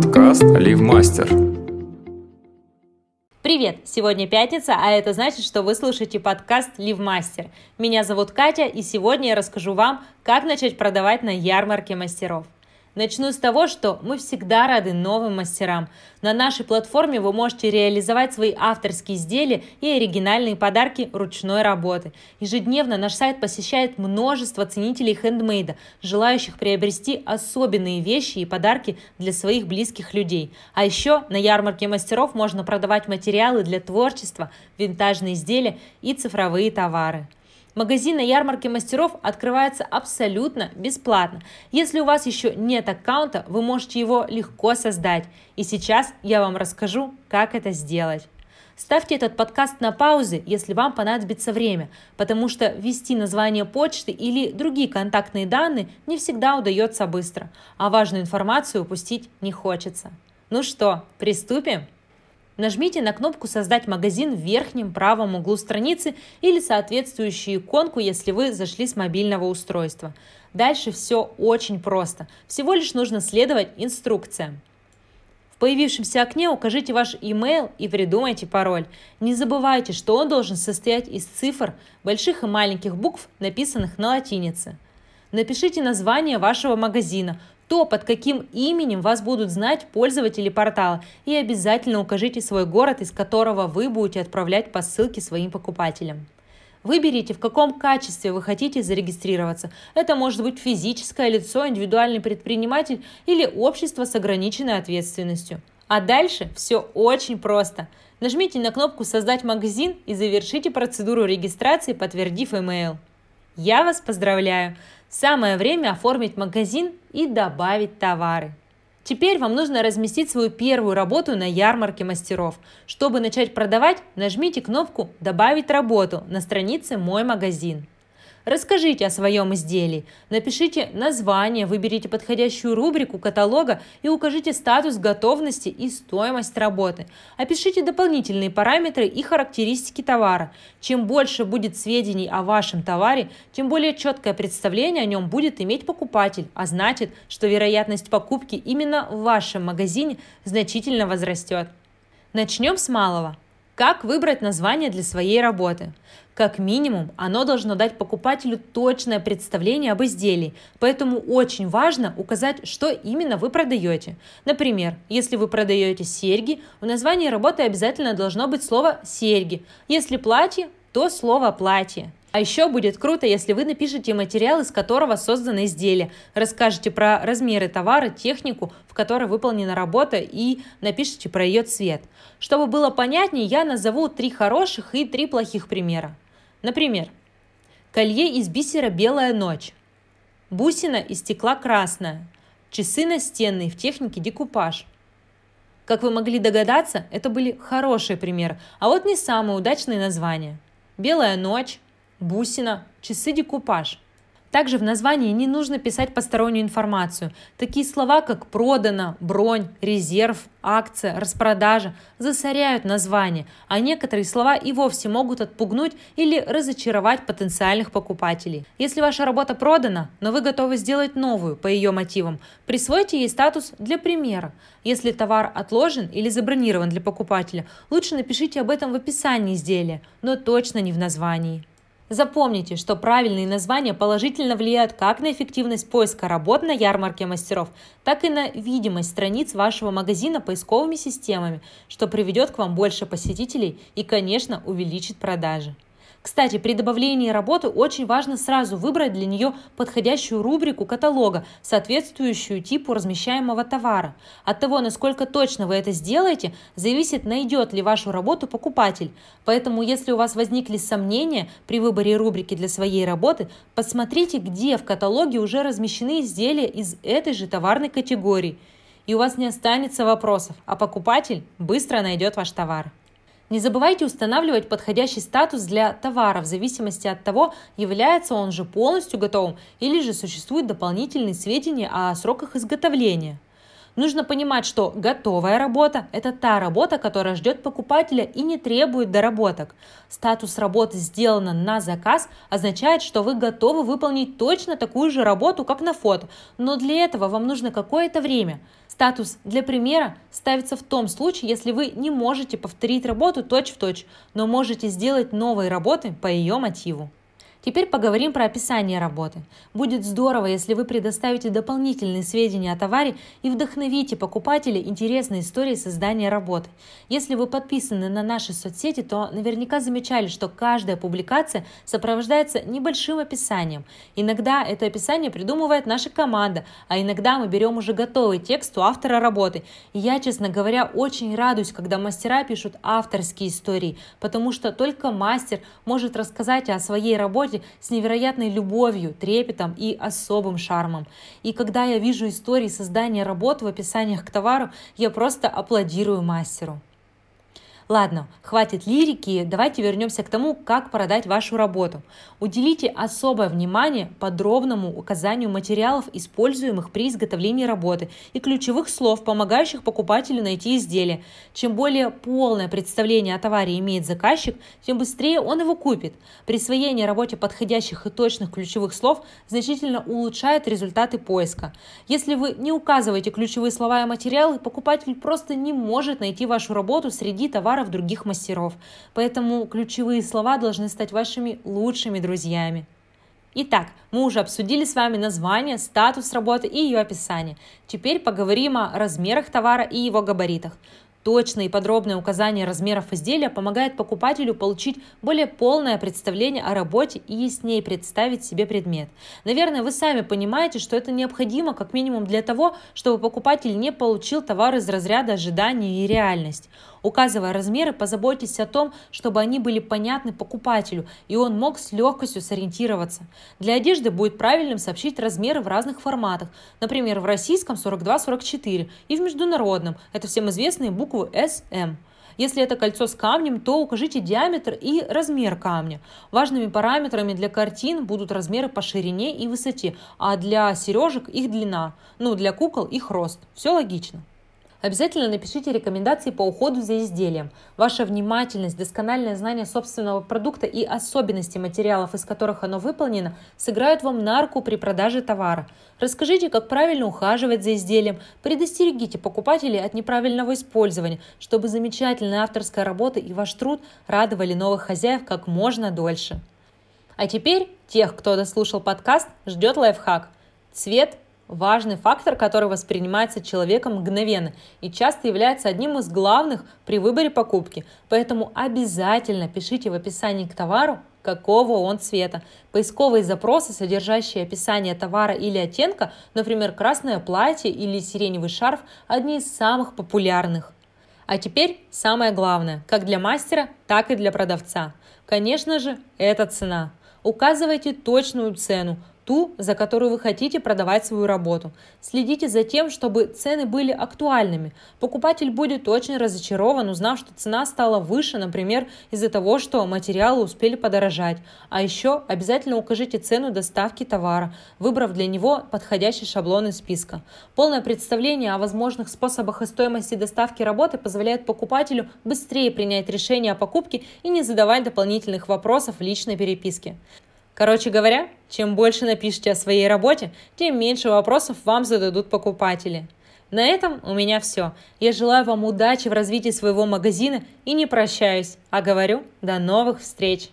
Подкаст Ливмастер. Привет! Сегодня пятница, а это значит, что вы слушаете подкаст Ливмастер. Меня зовут Катя, и сегодня я расскажу вам, как начать продавать на ярмарке мастеров. Начну с того, что мы всегда рады новым мастерам. На нашей платформе вы можете реализовать свои авторские изделия и оригинальные подарки ручной работы. Ежедневно наш сайт посещает множество ценителей хендмейда, желающих приобрести особенные вещи и подарки для своих близких людей. А еще на ярмарке мастеров можно продавать материалы для творчества, винтажные изделия и цифровые товары. Магазин на ярмарке мастеров открывается абсолютно бесплатно. Если у вас еще нет аккаунта, вы можете его легко создать. И сейчас я вам расскажу, как это сделать. Ставьте этот подкаст на паузы, если вам понадобится время, потому что ввести название почты или другие контактные данные не всегда удается быстро, а важную информацию упустить не хочется. Ну что, приступим? Нажмите на кнопку «Создать магазин» в верхнем правом углу страницы или соответствующую иконку, если вы зашли с мобильного устройства. Дальше все очень просто. Всего лишь нужно следовать инструкциям. В появившемся окне укажите ваш email и придумайте пароль. Не забывайте, что он должен состоять из цифр, больших и маленьких букв, написанных на латинице. Напишите название вашего магазина, то, под каким именем вас будут знать пользователи портала, и обязательно укажите свой город, из которого вы будете отправлять посылки своим покупателям. Выберите, в каком качестве вы хотите зарегистрироваться. Это может быть физическое лицо, индивидуальный предприниматель или общество с ограниченной ответственностью. А дальше все очень просто. Нажмите на кнопку «Создать магазин» и завершите процедуру регистрации, подтвердив email. Я вас поздравляю! Самое время оформить магазин и добавить товары. Теперь вам нужно разместить свою первую работу на ярмарке мастеров. Чтобы начать продавать, нажмите кнопку «Добавить работу» на странице «Мой магазин». Расскажите о своем изделии, напишите название, выберите подходящую рубрику каталога и укажите статус готовности и стоимость работы. Опишите дополнительные параметры и характеристики товара. Чем больше будет сведений о вашем товаре, тем более четкое представление о нем будет иметь покупатель, а значит, что вероятность покупки именно в вашем магазине значительно возрастет. Начнем с малого. Как выбрать название для своей работы? Как минимум, оно должно дать покупателю точное представление об изделии, поэтому очень важно указать, что именно вы продаете. Например, если вы продаете серьги, в названии работы обязательно должно быть слово «серьги». Если платье, то слово «платье». А еще будет круто, если вы напишите материал, из которого создано изделие, расскажете про размеры товара, технику, в которой выполнена работа и напишите про ее цвет. Чтобы было понятнее, я назову три хороших и три плохих примера. Например, колье из бисера «Белая ночь», бусина из стекла «Красная», часы настенные в технике декупаж. Как вы могли догадаться, это были хорошие примеры, а вот не самые удачные названия. «Белая ночь», бусина, часы декупаж. Также в названии не нужно писать постороннюю информацию. Такие слова, как продано, бронь, резерв, акция, распродажа засоряют название, а некоторые слова и вовсе могут отпугнуть или разочаровать потенциальных покупателей. Если ваша работа продана, но вы готовы сделать новую по ее мотивам, присвойте ей статус для примера. Если товар отложен или забронирован для покупателя, лучше напишите об этом в описании изделия, но точно не в названии. Запомните, что правильные названия положительно влияют как на эффективность поиска работ на ярмарке мастеров, так и на видимость страниц вашего магазина поисковыми системами, что приведет к вам больше посетителей и, конечно, увеличит продажи. Кстати, при добавлении работы очень важно сразу выбрать для нее подходящую рубрику каталога, соответствующую типу размещаемого товара. От того, насколько точно вы это сделаете, зависит, найдет ли вашу работу покупатель. Поэтому, если у вас возникли сомнения при выборе рубрики для своей работы, посмотрите, где в каталоге уже размещены изделия из этой же товарной категории. И у вас не останется вопросов, а покупатель быстро найдет ваш товар. Не забывайте устанавливать подходящий статус для товара в зависимости от того, является он же полностью готовым или же существуют дополнительные сведения о сроках изготовления. Нужно понимать, что готовая работа – это та работа, которая ждет покупателя и не требует доработок. Статус работы «сделано на заказ» означает, что вы готовы выполнить точно такую же работу, как на фото, но для этого вам нужно какое-то время. Статус для примера ставится в том случае, если вы не можете повторить работу точь-в-точь, но можете сделать новые работы по ее мотиву. Теперь поговорим про описание работы. Будет здорово, если вы предоставите дополнительные сведения о товаре и вдохновите покупателей интересной историей создания работы. Если вы подписаны на наши соцсети, то наверняка замечали, что каждая публикация сопровождается небольшим описанием. Иногда это описание придумывает наша команда, а иногда мы берем уже готовый текст у автора работы. И я, честно говоря, очень радуюсь, когда мастера пишут авторские истории, потому что только мастер может рассказать о своей работе работе с невероятной любовью, трепетом и особым шармом. И когда я вижу истории создания работ в описаниях к товару, я просто аплодирую мастеру. Ладно, хватит лирики, давайте вернемся к тому, как продать вашу работу. Уделите особое внимание подробному указанию материалов, используемых при изготовлении работы, и ключевых слов, помогающих покупателю найти изделие. Чем более полное представление о товаре имеет заказчик, тем быстрее он его купит. Присвоение работе подходящих и точных ключевых слов значительно улучшает результаты поиска. Если вы не указываете ключевые слова и материалы, покупатель просто не может найти вашу работу среди товаров товаров других мастеров. Поэтому ключевые слова должны стать вашими лучшими друзьями. Итак, мы уже обсудили с вами название, статус работы и ее описание. Теперь поговорим о размерах товара и его габаритах. Точное и подробное указание размеров изделия помогает покупателю получить более полное представление о работе и яснее представить себе предмет. Наверное, вы сами понимаете, что это необходимо как минимум для того, чтобы покупатель не получил товар из разряда ожидания и реальность. Указывая размеры, позаботьтесь о том, чтобы они были понятны покупателю, и он мог с легкостью сориентироваться. Для одежды будет правильным сообщить размеры в разных форматах, например, в российском 42-44 и в международном, это всем известные буквы SM. Если это кольцо с камнем, то укажите диаметр и размер камня. Важными параметрами для картин будут размеры по ширине и высоте, а для сережек их длина, ну для кукол их рост. Все логично. Обязательно напишите рекомендации по уходу за изделием. Ваша внимательность, доскональное знание собственного продукта и особенности материалов, из которых оно выполнено, сыграют вам на руку при продаже товара. Расскажите, как правильно ухаживать за изделием, предостерегите покупателей от неправильного использования, чтобы замечательная авторская работа и ваш труд радовали новых хозяев как можно дольше. А теперь тех, кто дослушал подкаст, ждет лайфхак. Цвет важный фактор, который воспринимается человеком мгновенно и часто является одним из главных при выборе покупки. Поэтому обязательно пишите в описании к товару, какого он цвета. Поисковые запросы, содержащие описание товара или оттенка, например, красное платье или сиреневый шарф, одни из самых популярных. А теперь самое главное, как для мастера, так и для продавца. Конечно же, это цена. Указывайте точную цену, ту, за которую вы хотите продавать свою работу. Следите за тем, чтобы цены были актуальными. Покупатель будет очень разочарован, узнав, что цена стала выше, например, из-за того, что материалы успели подорожать. А еще обязательно укажите цену доставки товара, выбрав для него подходящий шаблон из списка. Полное представление о возможных способах и стоимости доставки работы позволяет покупателю быстрее принять решение о покупке и не задавать дополнительных вопросов в личной переписке. Короче говоря, чем больше напишите о своей работе, тем меньше вопросов вам зададут покупатели. На этом у меня все. Я желаю вам удачи в развитии своего магазина и не прощаюсь, а говорю до новых встреч!